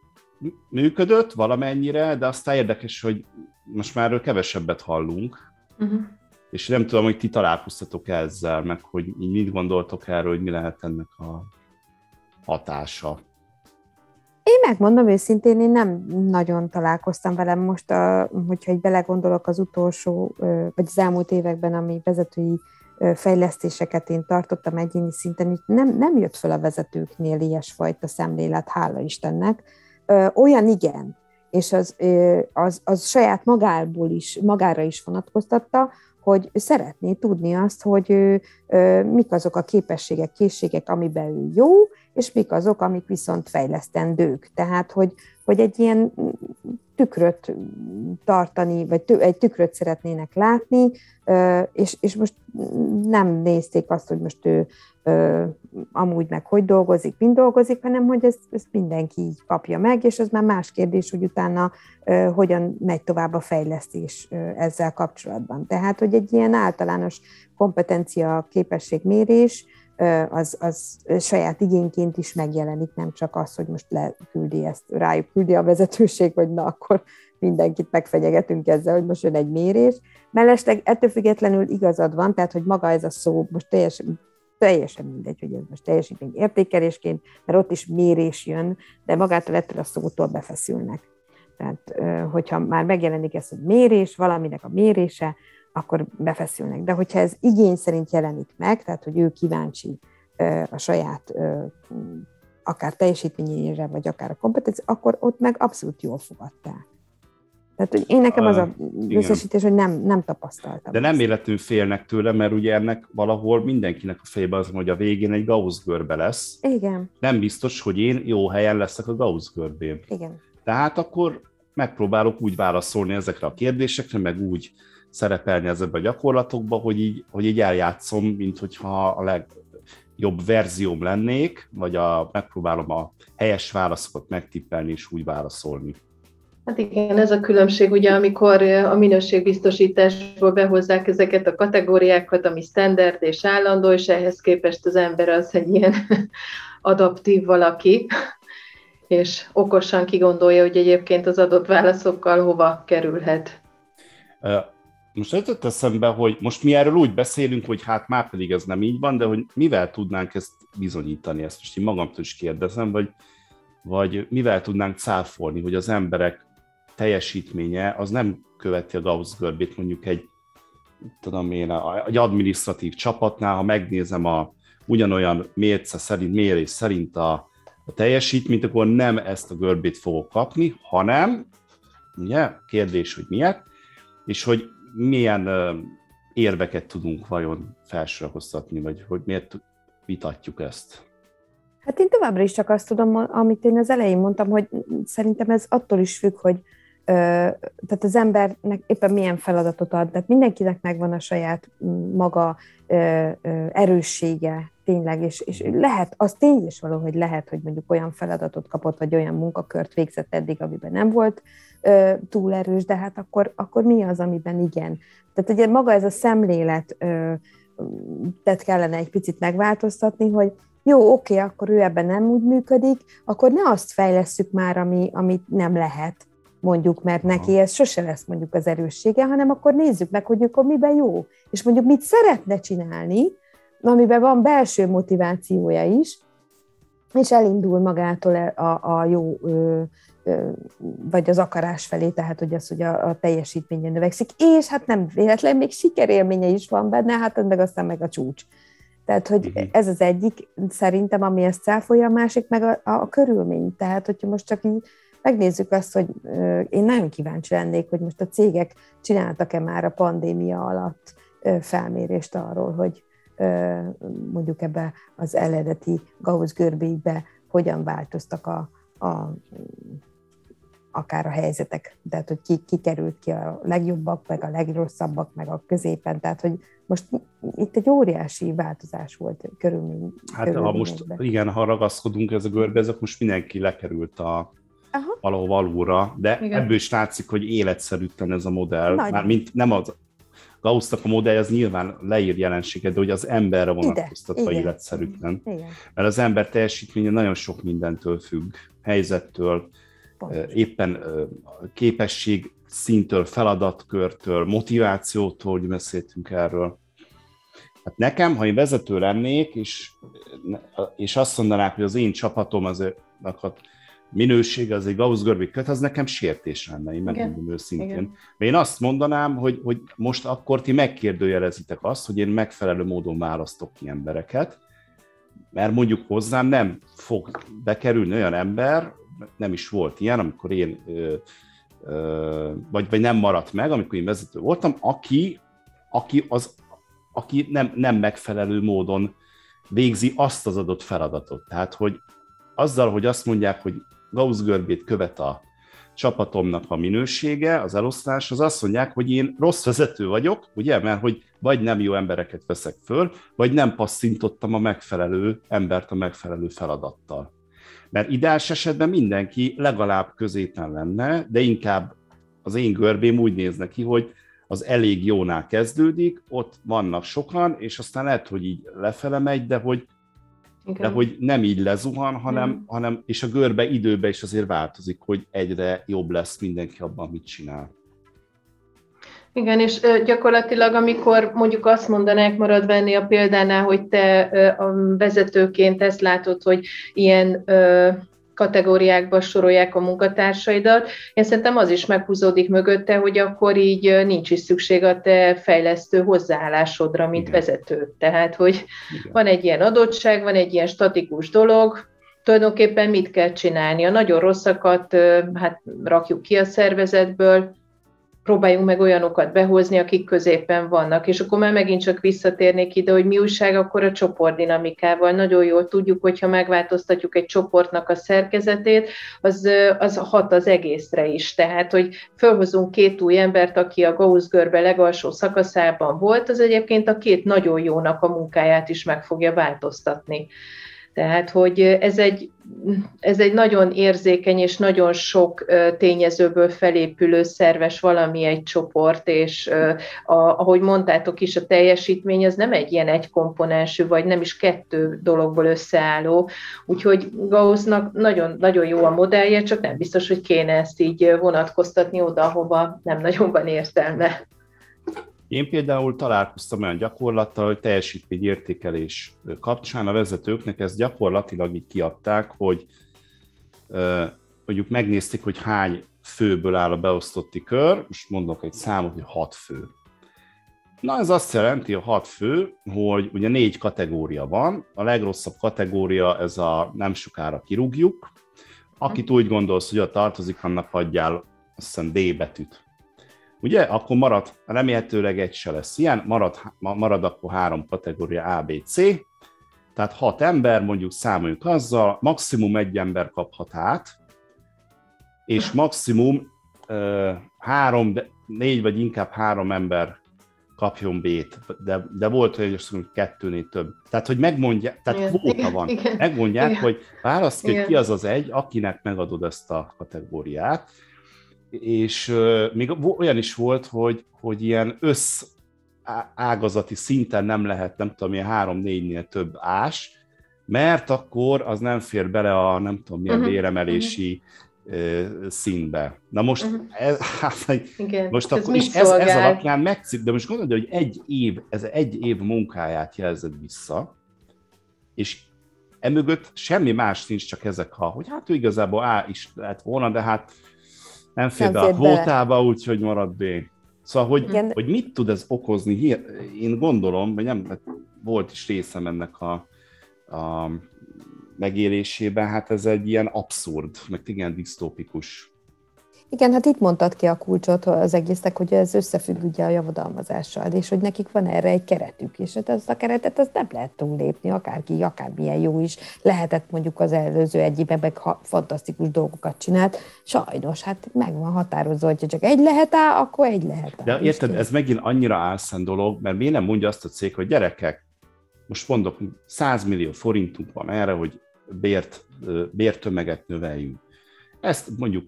működött valamennyire, de aztán érdekes, hogy most már kevesebbet hallunk, uh-huh. és nem tudom, hogy ti találkoztatok ezzel, meg hogy így mit gondoltok erről, hogy mi lehet ennek a hatása. Én megmondom őszintén, én nem nagyon találkoztam velem most, a, hogyha egy belegondolok az utolsó, vagy az elmúlt években, ami vezetői fejlesztéseket én tartottam egyéni szinten, nem, nem jött föl a vezetőknél ilyesfajta szemlélet, hála Istennek. Olyan igen, és az, az, az saját magából is, magára is vonatkoztatta, hogy szeretné tudni azt, hogy ő, mik azok a képességek, készségek, amiben ő jó, és mik azok, amik viszont fejlesztendők. Tehát, hogy, hogy egy ilyen tükröt tartani, vagy egy tükröt szeretnének látni, és, és most nem nézték azt, hogy most ő amúgy meg hogy dolgozik, mind dolgozik, hanem hogy ezt, ezt mindenki így kapja meg, és az már más kérdés, hogy utána hogyan megy tovább a fejlesztés ezzel kapcsolatban. Tehát, hogy egy ilyen általános kompetencia képességmérés, az, az saját igényként is megjelenik, nem csak az, hogy most leküldi ezt, rájuk küldi a vezetőség, vagy na akkor mindenkit megfenyegetünk ezzel, hogy most jön egy mérés. Mellesleg ettől függetlenül igazad van, tehát hogy maga ez a szó most teljesen, teljesen mindegy, hogy ez most teljesítmény értékelésként, mert ott is mérés jön, de magától ettől a szótól befeszülnek. Tehát, hogyha már megjelenik ez, hogy mérés, valaminek a mérése, akkor befeszülnek. De hogyha ez igény szerint jelenik meg, tehát hogy ő kíváncsi a saját akár teljesítményére, vagy akár a kompetencia, akkor ott meg abszolút jól fogadták. Tehát, hogy én nekem az a összesítés, hogy nem, nem tapasztaltam. De nem életünk félnek tőle, mert ugye ennek valahol mindenkinek a fejében az, hogy a végén egy Gauss görbe lesz. Igen. Nem biztos, hogy én jó helyen leszek a Gauss görbén. Igen. Tehát akkor megpróbálok úgy válaszolni ezekre a kérdésekre, meg úgy szerepelni ezekben a gyakorlatokban, hogy így, hogy így eljátszom, mint hogyha a legjobb verzióm lennék, vagy a, megpróbálom a helyes válaszokat megtippelni és úgy válaszolni. Hát igen, ez a különbség, ugye, amikor a minőségbiztosításból behozzák ezeket a kategóriákat, ami standard és állandó, és ehhez képest az ember az egy ilyen (laughs) adaptív valaki, és okosan kigondolja, hogy egyébként az adott válaszokkal hova kerülhet. Most jutott eszembe, hogy most mi erről úgy beszélünk, hogy hát már pedig ez nem így van, de hogy mivel tudnánk ezt bizonyítani, ezt most én magamtól is kérdezem, vagy, vagy mivel tudnánk cáfolni, hogy az emberek teljesítménye az nem követi a Gauss görbét, mondjuk egy, tudom én, egy administratív csapatnál, ha megnézem a ugyanolyan mérce szerint, mérés szerint a, a teljesítményt, akkor nem ezt a görbét fogok kapni, hanem, ugye, kérdés, hogy miért, és hogy milyen érveket tudunk vajon felsorakoztatni, vagy hogy miért vitatjuk ezt? Hát én továbbra is csak azt tudom, amit én az elején mondtam, hogy szerintem ez attól is függ, hogy tehát az embernek éppen milyen feladatot ad, tehát mindenkinek megvan a saját maga erőssége tényleg, és, és lehet, az tény is való, hogy lehet, hogy mondjuk olyan feladatot kapott, vagy olyan munkakört végzett eddig, amiben nem volt túl erős, de hát akkor, akkor mi az, amiben igen. Tehát ugye maga ez a szemlélet, tehát kellene egy picit megváltoztatni, hogy jó, oké, akkor ő ebben nem úgy működik, akkor ne azt fejlesszük már, ami, amit nem lehet, mondjuk, mert neki ez sose lesz mondjuk az erőssége, hanem akkor nézzük meg, hogy akkor miben jó, és mondjuk mit szeretne csinálni, amiben van belső motivációja is, és elindul magától a, a jó vagy az akarás felé, tehát hogy az, hogy a, a teljesítménye növekszik, és hát nem véletlen, még sikerélménye is van benne, hát meg aztán meg a csúcs. Tehát, hogy uh-huh. ez az egyik szerintem, ami ezt cáfolja, a másik meg a, a, a körülmény. Tehát, hogyha most csak így megnézzük azt, hogy én nagyon kíváncsi lennék, hogy most a cégek csináltak-e már a pandémia alatt felmérést arról, hogy mondjuk ebbe az eredeti Gauss görbébe hogyan változtak a, a akár a helyzetek, tehát hogy ki, ki került ki a legjobbak, meg a legrosszabbak, meg a középen, tehát hogy most itt egy óriási változás volt körülmény. Hát ha most igen, ha ragaszkodunk ez a görbe, ezek most mindenki lekerült a Aha. valahol alulra, de igen. ebből is látszik, hogy életszerűtlen ez a modell, Nagy. már mint nem az Gaussnak a modell az nyilván leír jelenséget, de hogy az emberre vonatkoztatva életszerűtlen. Igen. Mert az ember teljesítménye nagyon sok mindentől függ, helyzettől, Pontos. éppen képesség szintől, feladatkörtől, motivációtól, hogy beszéltünk erről. Hát nekem, ha én vezető lennék, és, és azt mondanák, hogy az én csapatom az a minőség az egy Gauss görbét köt, az nekem sértés lenne, én megmondom őszintén. Igen. Mert én azt mondanám, hogy, hogy most akkor ti megkérdőjelezitek azt, hogy én megfelelő módon választok ki embereket, mert mondjuk hozzám nem fog bekerülni olyan ember, nem is volt ilyen, amikor én, ö, ö, vagy, vagy nem maradt meg, amikor én vezető voltam, aki, aki, az, aki nem, nem megfelelő módon végzi azt az adott feladatot. Tehát, hogy azzal, hogy azt mondják, hogy Gauss görbét követ a csapatomnak a minősége, az elosztás, az azt mondják, hogy én rossz vezető vagyok, ugye, mert hogy vagy nem jó embereket veszek föl, vagy nem passzintottam a megfelelő embert a megfelelő feladattal. Mert ideális esetben mindenki legalább középen lenne, de inkább az én görbém úgy néz neki, hogy az elég jónál kezdődik, ott vannak sokan, és aztán lehet, hogy így lefele megy, de hogy, Igen. de hogy nem így lezuhan, hanem, mm. hanem, és a görbe időbe is azért változik, hogy egyre jobb lesz mindenki abban, mit csinál. Igen, és gyakorlatilag, amikor mondjuk azt mondanák, marad venni a példánál, hogy te a vezetőként ezt látod, hogy ilyen kategóriákba sorolják a munkatársaidat. Én szerintem az is meghúzódik mögötte, hogy akkor így nincs is szükség a te fejlesztő hozzáállásodra, mint Igen. vezető. Tehát, hogy Igen. van egy ilyen adottság, van egy ilyen statikus dolog, tulajdonképpen mit kell csinálni? A nagyon rosszakat hát rakjuk ki a szervezetből, próbáljunk meg olyanokat behozni, akik középen vannak. És akkor már megint csak visszatérnék ide, hogy mi újság akkor a csoportdinamikával. Nagyon jól tudjuk, hogyha megváltoztatjuk egy csoportnak a szerkezetét, az, az hat az egészre is. Tehát, hogy felhozunk két új embert, aki a Gauss görbe legalsó szakaszában volt, az egyébként a két nagyon jónak a munkáját is meg fogja változtatni. Tehát, hogy ez egy, ez egy nagyon érzékeny és nagyon sok tényezőből felépülő szerves valami egy csoport, és a, ahogy mondtátok is, a teljesítmény az nem egy ilyen egykomponensű, vagy nem is kettő dologból összeálló. Úgyhogy Gaussnak nagyon, nagyon jó a modellje, csak nem biztos, hogy kéne ezt így vonatkoztatni oda, ahova nem nagyon van értelme. Én például találkoztam olyan gyakorlattal, hogy teljesítményértékelés kapcsán a vezetőknek ezt gyakorlatilag így kiadták, hogy mondjuk megnézték, hogy hány főből áll a beosztotti kör, most mondok egy számot, hogy hat fő. Na ez azt jelenti, a hat fő, hogy ugye négy kategória van, a legrosszabb kategória ez a nem sokára kirúgjuk, akit úgy gondolsz, hogy a tartozik, annak adjál azt hiszem D betűt ugye, akkor marad, remélhetőleg egy se lesz ilyen, marad, marad akkor három kategória A, B, C, tehát hat ember, mondjuk számoljuk azzal, maximum egy ember kaphat át, és maximum uh, három, négy vagy inkább három ember kapjon B-t, de, de volt olyan, hogy kettőnél több. Tehát, hogy megmondják, tehát igen, kvóta van. Igen, Megmondják, igen. hogy választ ki az az egy, akinek megadod ezt a kategóriát, és még olyan is volt, hogy, hogy ilyen össz ágazati szinten nem lehet, nem tudom, ilyen három-négynél több ás, mert akkor az nem fér bele a nem tudom milyen uh-huh. béremelési uh-huh. színbe. Na most, uh-huh. ez, (laughs) hát, Igen. most ez akkor is ez, ez alapján megcip, de most gondolod, hogy egy év, ez egy év munkáját jelzed vissza, és emögött semmi más nincs, csak ezek a, hogy hát ő igazából A is lehet volna, de hát nem fér be a kvótába, úgyhogy marad B. Szóval, hogy, Igen. hogy mit tud ez okozni? Én gondolom, vagy nem, volt is részem ennek a, a megélésében, hát ez egy ilyen abszurd, meg igen disztópikus igen, hát itt mondtad ki a kulcsot az egésznek, hogy ez összefügg ugye a javadalmazással, és hogy nekik van erre egy keretük, és hát azt a keretet azt nem lehet túllépni, akárki, akármilyen jó is. Lehetett mondjuk az előző egy évben meg fantasztikus dolgokat csinált. Sajnos, hát meg van határozva, hogyha csak egy lehet á, akkor egy lehet á. De érted, ez megint annyira álszent dolog, mert miért nem mondja azt a cég, hogy gyerekek, most mondok, 100 millió forintunk van erre, hogy bért, bértömeget növeljünk. Ezt mondjuk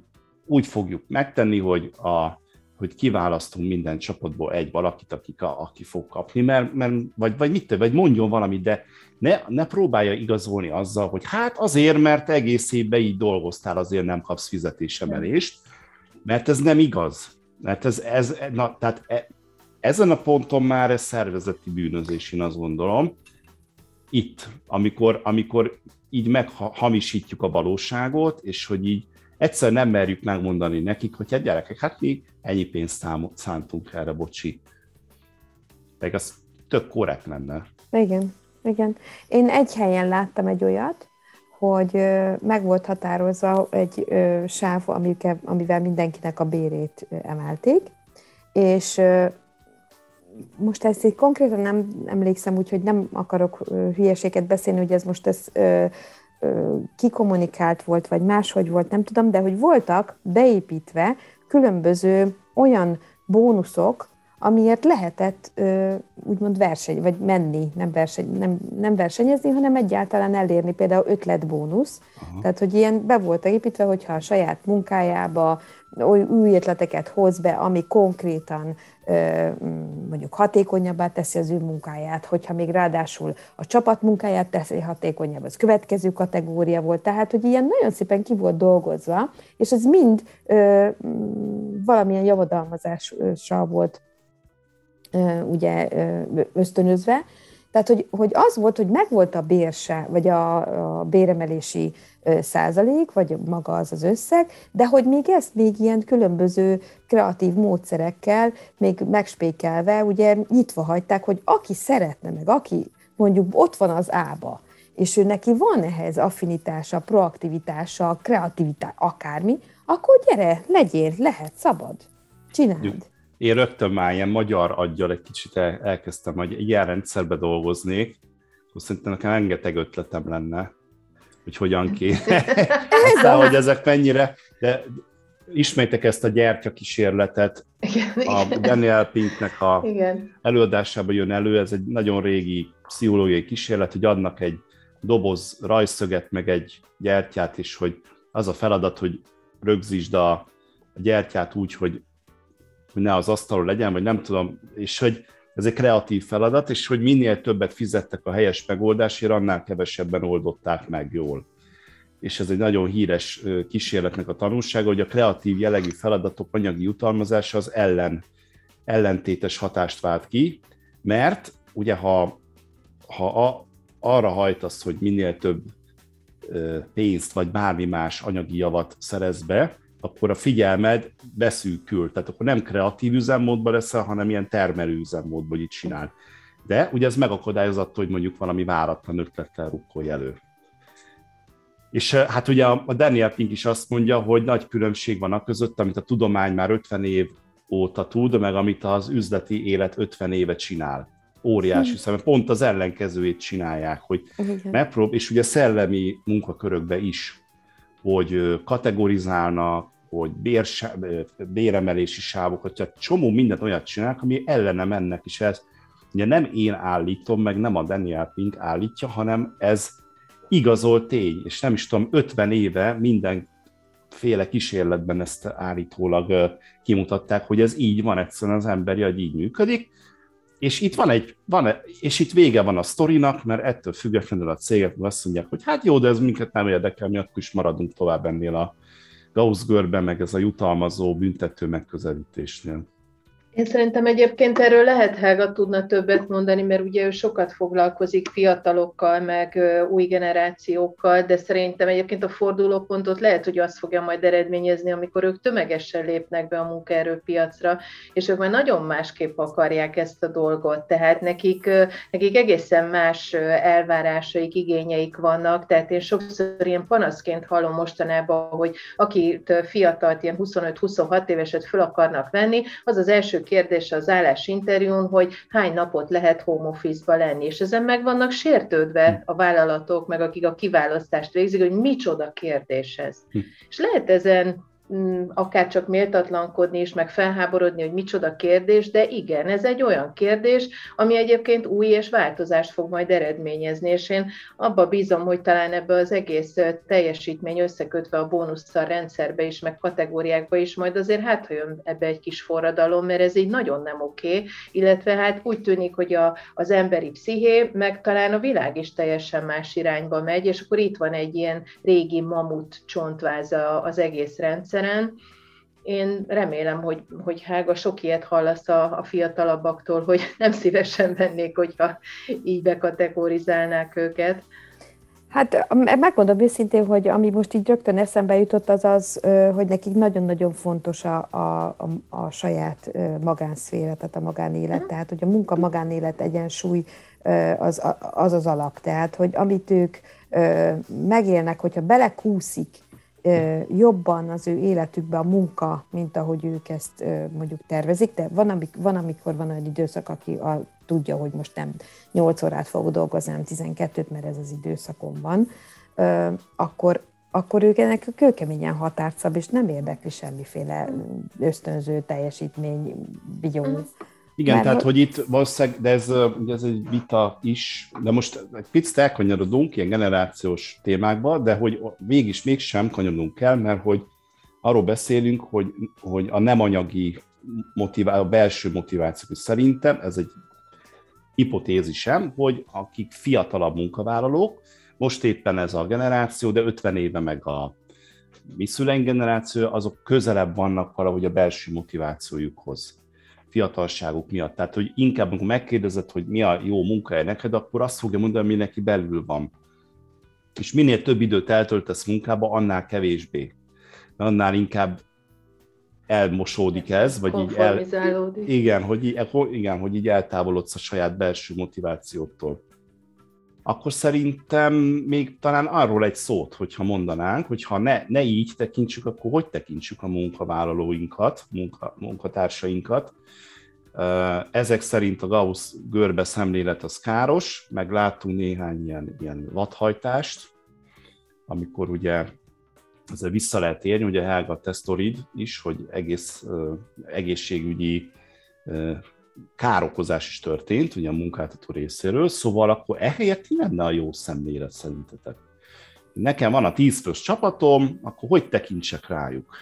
úgy fogjuk megtenni, hogy, a, hogy kiválasztunk minden csapatból egy valakit, akik a, aki fog kapni, mert, mert vagy, vagy mit, vagy mondjon valamit, de ne, ne próbálja igazolni azzal, hogy hát azért, mert egész évben így dolgoztál, azért nem kapsz fizetésemelést, mert ez nem igaz. Mert ez, ez na, tehát e, ezen a ponton már ez szervezeti bűnözés, én azt gondolom. Itt, amikor, amikor így meghamisítjuk a valóságot, és hogy így egyszer nem merjük megmondani nekik, hogy hát gyerekek, hát mi ennyi pénzt szántunk erre, bocsi. Meg az tök korrekt lenne. Igen, igen. Én egy helyen láttam egy olyat, hogy meg volt határozva egy sáv, amivel mindenkinek a bérét emelték, és most ezt így konkrétan nem emlékszem, úgyhogy nem akarok hülyeséget beszélni, hogy ez most ez kikommunikált volt, vagy máshogy volt, nem tudom, de hogy voltak beépítve különböző olyan bónuszok, amiért lehetett úgymond verseny, vagy menni, nem, verseny, nem, nem versenyezni, hanem egyáltalán elérni például ötletbónusz. Aha. Tehát, hogy ilyen be volt építve, hogyha a saját munkájába új ötleteket hoz be, ami konkrétan mondjuk hatékonyabbá teszi az ő munkáját, hogyha még ráadásul a csapat munkáját teszi hatékonyabb, az következő kategória volt, tehát hogy ilyen nagyon szépen ki volt dolgozva, és ez mind ö, valamilyen javadalmazással volt ö, ugye ö, ösztönözve, tehát, hogy, hogy az volt, hogy megvolt a bérse, vagy a, a béremelési százalék, vagy maga az az összeg, de hogy még ezt még ilyen különböző kreatív módszerekkel, még megspékelve, ugye nyitva hagyták, hogy aki szeretne, meg aki mondjuk ott van az ába, és ő neki van ehhez affinitása, proaktivitása, kreativitás, akármi, akkor gyere, legyél, lehet, szabad, csináld. Én rögtön már ilyen magyar aggyal egy kicsit el, elkezdtem, hogy ilyen rendszerbe dolgoznék, szerintem nekem rengeteg ötletem lenne, hogy hogyan kéne. (laughs) Aztán, hogy ezek mennyire, de ismétek ezt a gyertya kísérletet, a. Daniel Pinknek a igen. előadásában jön elő, ez egy nagyon régi pszichológiai kísérlet, hogy adnak egy doboz rajszöget, meg egy gyertyát, és hogy az a feladat, hogy rögzítsd a gyertyát úgy, hogy, hogy ne az asztalon legyen, vagy nem tudom, és hogy ez egy kreatív feladat, és hogy minél többet fizettek a helyes megoldásért, annál kevesebben oldották meg jól. És ez egy nagyon híres kísérletnek a tanulsága, hogy a kreatív jellegű feladatok anyagi jutalmazása az ellen, ellentétes hatást vált ki, mert ugye ha, ha a, arra hajtasz, hogy minél több pénzt vagy bármi más anyagi javat szerez be, akkor a figyelmed beszűkül. Tehát akkor nem kreatív üzemmódban leszel, hanem ilyen termelő üzemmódban így csinál. De ugye ez megakadályozott, hogy mondjuk valami váratlan ötlettel rukkolj elő. És eh, hát ugye a Daniel Pink is azt mondja, hogy nagy különbség van a között, amit a tudomány már 50 év óta tud, meg amit az üzleti élet 50 éve csinál. Óriási hmm. szemben, pont az ellenkezőjét csinálják, hogy megprób, és ugye szellemi munkakörökbe is, hogy kategorizálnak, hogy bérsa, béremelési sávokat, tehát csomó mindent olyat csinálnak, ami ellene mennek, és ez ugye nem én állítom, meg nem a Daniel Pink állítja, hanem ez igazolt tény, és nem is tudom, 50 éve mindenféle kísérletben ezt állítólag kimutatták, hogy ez így van, egyszerűen az emberi agy így működik, és itt van egy, van, és itt vége van a sztorinak, mert ettől függetlenül a cégek azt mondják, hogy hát jó, de ez minket nem érdekel, mi akkor is maradunk tovább ennél a Gauss görben, meg ez a jutalmazó, büntető megközelítésnél. Én szerintem egyébként erről lehet Helga tudna többet mondani, mert ugye ő sokat foglalkozik fiatalokkal, meg új generációkkal, de szerintem egyébként a fordulópontot lehet, hogy azt fogja majd eredményezni, amikor ők tömegesen lépnek be a munkaerőpiacra, és ők már nagyon másképp akarják ezt a dolgot. Tehát nekik, nekik egészen más elvárásaik, igényeik vannak, tehát én sokszor ilyen panaszként hallom mostanában, hogy akit fiatalt, ilyen 25-26 éveset föl akarnak venni, az az első kérdés az állásinterjún, hogy hány napot lehet home office-ba lenni, és ezen meg vannak sértődve a vállalatok, meg akik a kiválasztást végzik, hogy micsoda kérdés ez. Hm. És lehet ezen akár csak méltatlankodni is, meg felháborodni, hogy micsoda kérdés, de igen, ez egy olyan kérdés, ami egyébként új és változást fog majd eredményezni, és én abba bízom, hogy talán ebbe az egész teljesítmény összekötve a bónusszal rendszerbe is, meg kategóriákba is, majd azért hát, ha jön ebbe egy kis forradalom, mert ez így nagyon nem oké, okay, illetve hát úgy tűnik, hogy a, az emberi psziché, meg talán a világ is teljesen más irányba megy, és akkor itt van egy ilyen régi mamut csontváza az egész rendszer, rendszeren. Én remélem, hogy, hogy Hága sok ilyet hallasz a, a fiatalabbaktól, hogy (laughs) nem szívesen vennék, hogyha így bekategorizálnák őket. Hát megmondom őszintén, hogy ami most így rögtön eszembe jutott, az az, hogy nekik nagyon-nagyon fontos a, a, a, a saját magánszféra, tehát a magánélet, tehát hogy a munka-magánélet egyensúly az, az az alap. Tehát, hogy amit ők megélnek, hogyha belekúszik jobban az ő életükbe a munka, mint ahogy ők ezt mondjuk tervezik, de van, amik, van amikor van egy időszak, aki a, tudja, hogy most nem 8 órát fogok dolgozni, hanem 12-t, mert ez az időszakon van, akkor, akkor ők ennek kőkeményen határt szab, és nem érdekli semmiféle ösztönző teljesítmény, bigyó. Igen, Mert tehát hogy itt valószínűleg, de ez, ugye ez egy vita is, de most egy picit elkanyarodunk ilyen generációs témákba, de hogy mégis mégsem kanyarodunk el, mert hogy arról beszélünk, hogy, hogy a nem anyagi motivá- a belső motiváció, szerintem ez egy hipotézisem, hogy akik fiatalabb munkavállalók, most éppen ez a generáció, de 50 éve meg a mi generáció, azok közelebb vannak valahogy a belső motivációjukhoz fiatalságuk miatt. Tehát, hogy inkább, amikor megkérdezed, hogy mi a jó munkahely neked, akkor azt fogja mondani, ami neki belül van. És minél több időt eltöltesz munkába, annál kevésbé. Annál inkább elmosódik ez, vagy így el, igen, hogy így, igen, hogy így eltávolodsz a saját belső motivációtól. Akkor szerintem még talán arról egy szót, hogyha mondanánk, hogyha ne, ne így tekintsük, akkor hogy tekintsük a munkavállalóinkat, munka, munkatársainkat, ezek szerint a Gauss görbe szemlélet az káros, meg láttunk néhány ilyen, ilyen vadhajtást, amikor ugye ezzel vissza lehet érni, ugye Helga Testorid is, hogy egész egészségügyi károkozás is történt, ugye a munkáltató részéről, szóval akkor ehelyett mi lenne a jó szemlélet szerintetek? Nekem van a tízfős csapatom, akkor hogy tekintsek rájuk?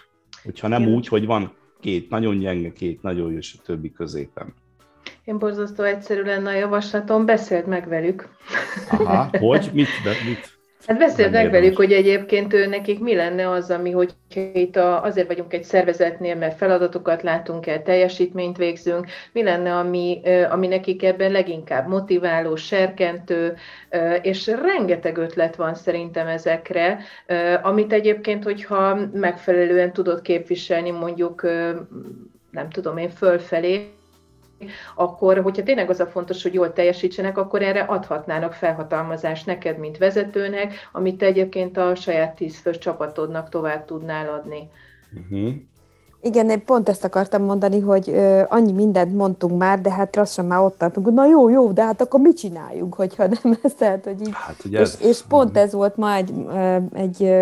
Hogyha nem úgy, hogy van két nagyon gyenge, két nagyon jó, és a többi középen. Én borzasztó egyszerű lenne a javaslatom, beszéld meg velük. Aha, hogy? Mit? De, mit? Hát beszéld meg velük, hogy egyébként ő nekik mi lenne az, ami, hogy itt a, azért vagyunk egy szervezetnél, mert feladatokat látunk el, teljesítményt végzünk, mi lenne, ami, ami nekik ebben leginkább motiváló, serkentő, és rengeteg ötlet van szerintem ezekre, amit egyébként, hogyha megfelelően tudod képviselni mondjuk, nem tudom én, fölfelé, akkor, hogyha tényleg az a fontos, hogy jól teljesítsenek, akkor erre adhatnának felhatalmazást neked, mint vezetőnek, amit te egyébként a saját tízfős csapatodnak tovább tudnál adni. Uh-huh. Igen, én pont ezt akartam mondani, hogy ö, annyi mindent mondtunk már, de hát lassan már ott tartunk, hogy na jó, jó, de hát akkor mit csináljunk, hogyha nem (laughs) ez, tehát, hogy így. Hát, ugye és, ez... és pont ez volt ma egy, egy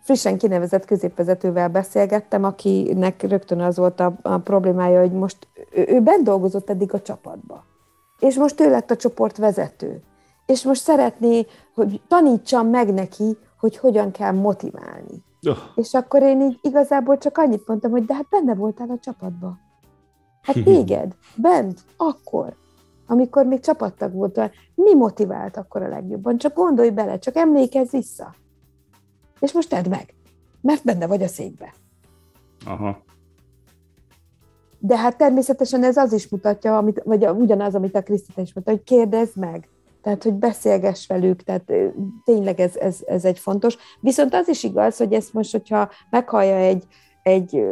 frissen kinevezett középvezetővel beszélgettem, akinek rögtön az volt a, a problémája, hogy most ő, ő bent dolgozott eddig a csapatba, és most ő lett a csoport vezető, és most szeretné, hogy tanítsam meg neki, hogy hogyan kell motiválni. Oh. És akkor én így igazából csak annyit mondtam, hogy de hát benne voltál a csapatba. Hát téged, bent, akkor, amikor még csapattag volt, mi motivált akkor a legjobban? Csak gondolj bele, csak emlékezz vissza. És most tedd meg, mert benne vagy a székbe. Aha. De hát természetesen ez az is mutatja, amit, vagy ugyanaz, amit a Krisztina is mondta, hogy kérdezd meg. Tehát, hogy beszélgess velük, tehát tényleg ez, ez, ez egy fontos. Viszont az is igaz, hogy ezt most, hogyha meghallja egy, egy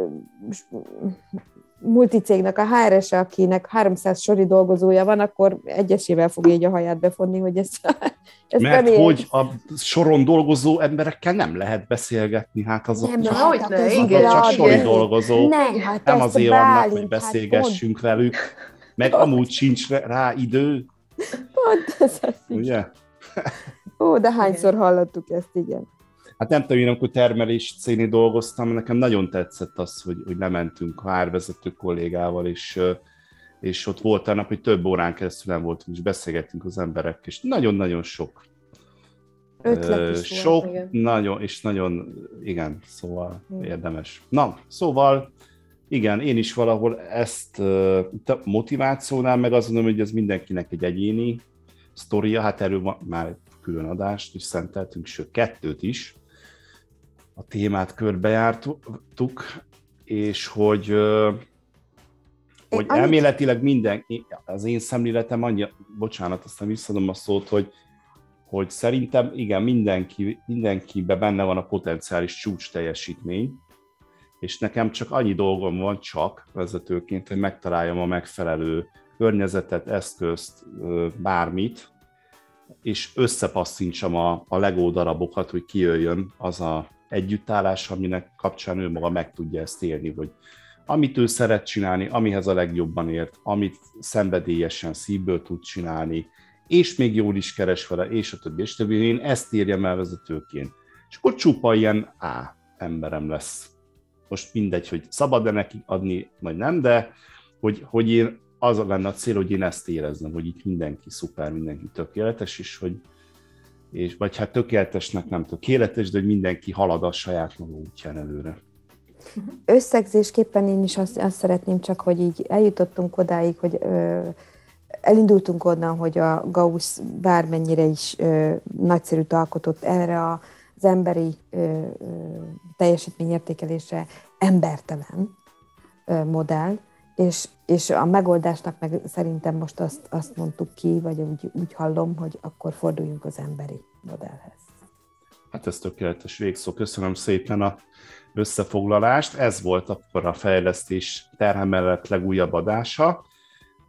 multicégnek a HRS, akinek 300 sori dolgozója van, akkor egyesével fog így a haját befonni, hogy ezt, (laughs) ezt Mert nem hogy a soron dolgozó emberekkel nem lehet beszélgetni, hát azok nem, csak, hogy ne, azok igen, csak sori dolgozó. Nem, hát nem azért vannak, hogy hát beszélgessünk hát velük, meg (laughs) amúgy sincs rá idő. (laughs) Pont ez az Ugye? Ó, de hányszor hallottuk ezt, igen. Hát nem tudom, én amikor termelés céni dolgoztam, nekem nagyon tetszett az, hogy, hogy lementünk a árvezető kollégával, és, és ott volt a nap, hogy több órán keresztül nem voltunk, és beszélgettünk az emberekkel, és nagyon-nagyon sok Ötlet is sok, volt, igen. nagyon, és nagyon, igen, szóval Igen. érdemes. Na, szóval, igen, én is valahol ezt a motivációnál meg azt mondom, hogy ez mindenkinek egy egyéni sztoria, hát erről már külön adást is szenteltünk, sőt, kettőt is. A témát körbejártuk, és hogy, hogy annyit- elméletileg minden, az én szemléletem annyi, bocsánat, aztán visszadom a szót, hogy, hogy szerintem igen, mindenki, mindenkiben benne van a potenciális csúcs teljesítmény, és nekem csak annyi dolgom van csak vezetőként, hogy megtaláljam a megfelelő környezetet, eszközt, bármit, és összepasszintsam a, a Lego darabokat, hogy kijöjjön az a együttállás, aminek kapcsán ő maga meg tudja ezt élni, hogy amit ő szeret csinálni, amihez a legjobban ért, amit szenvedélyesen szívből tud csinálni, és még jól is keres vele, és a többi, és többi. Én ezt írjam el vezetőként. És akkor csupa ilyen A emberem lesz. Most mindegy, hogy szabad-e neki adni, vagy nem, de hogy, hogy én az lenne a cél, hogy én ezt éreznem, hogy itt mindenki szuper, mindenki tökéletes, és hogy és, vagy hát tökéletesnek nem tökéletes, de hogy mindenki halad a saját maga útján előre. Összegzésképpen én is azt, azt szeretném csak, hogy így eljutottunk odáig, hogy ö, elindultunk onnan, hogy a Gauss bármennyire is ö, nagyszerűt alkotott erre a, az emberi ö, ö, teljesítményértékelésre embertelen ö, modell, és, és a megoldásnak meg szerintem most azt, azt mondtuk ki, vagy úgy, úgy hallom, hogy akkor forduljunk az emberi modellhez. Hát ez tökéletes végszó. Köszönöm szépen a összefoglalást. Ez volt akkor a fejlesztés terhe mellett legújabb adása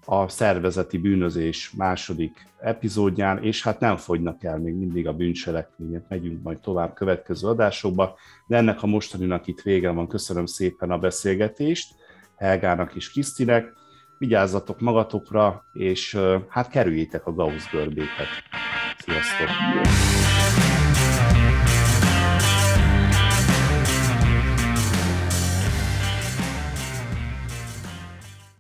a szervezeti bűnözés második epizódján, és hát nem fogynak el még mindig a bűncselekmények, megyünk majd tovább következő adásokba, de ennek a mostaninak itt vége van. Köszönöm szépen a beszélgetést Helgának és Krisztinek, vigyázzatok magatokra, és hát kerüljétek a Gauss görbéket. Sziasztok!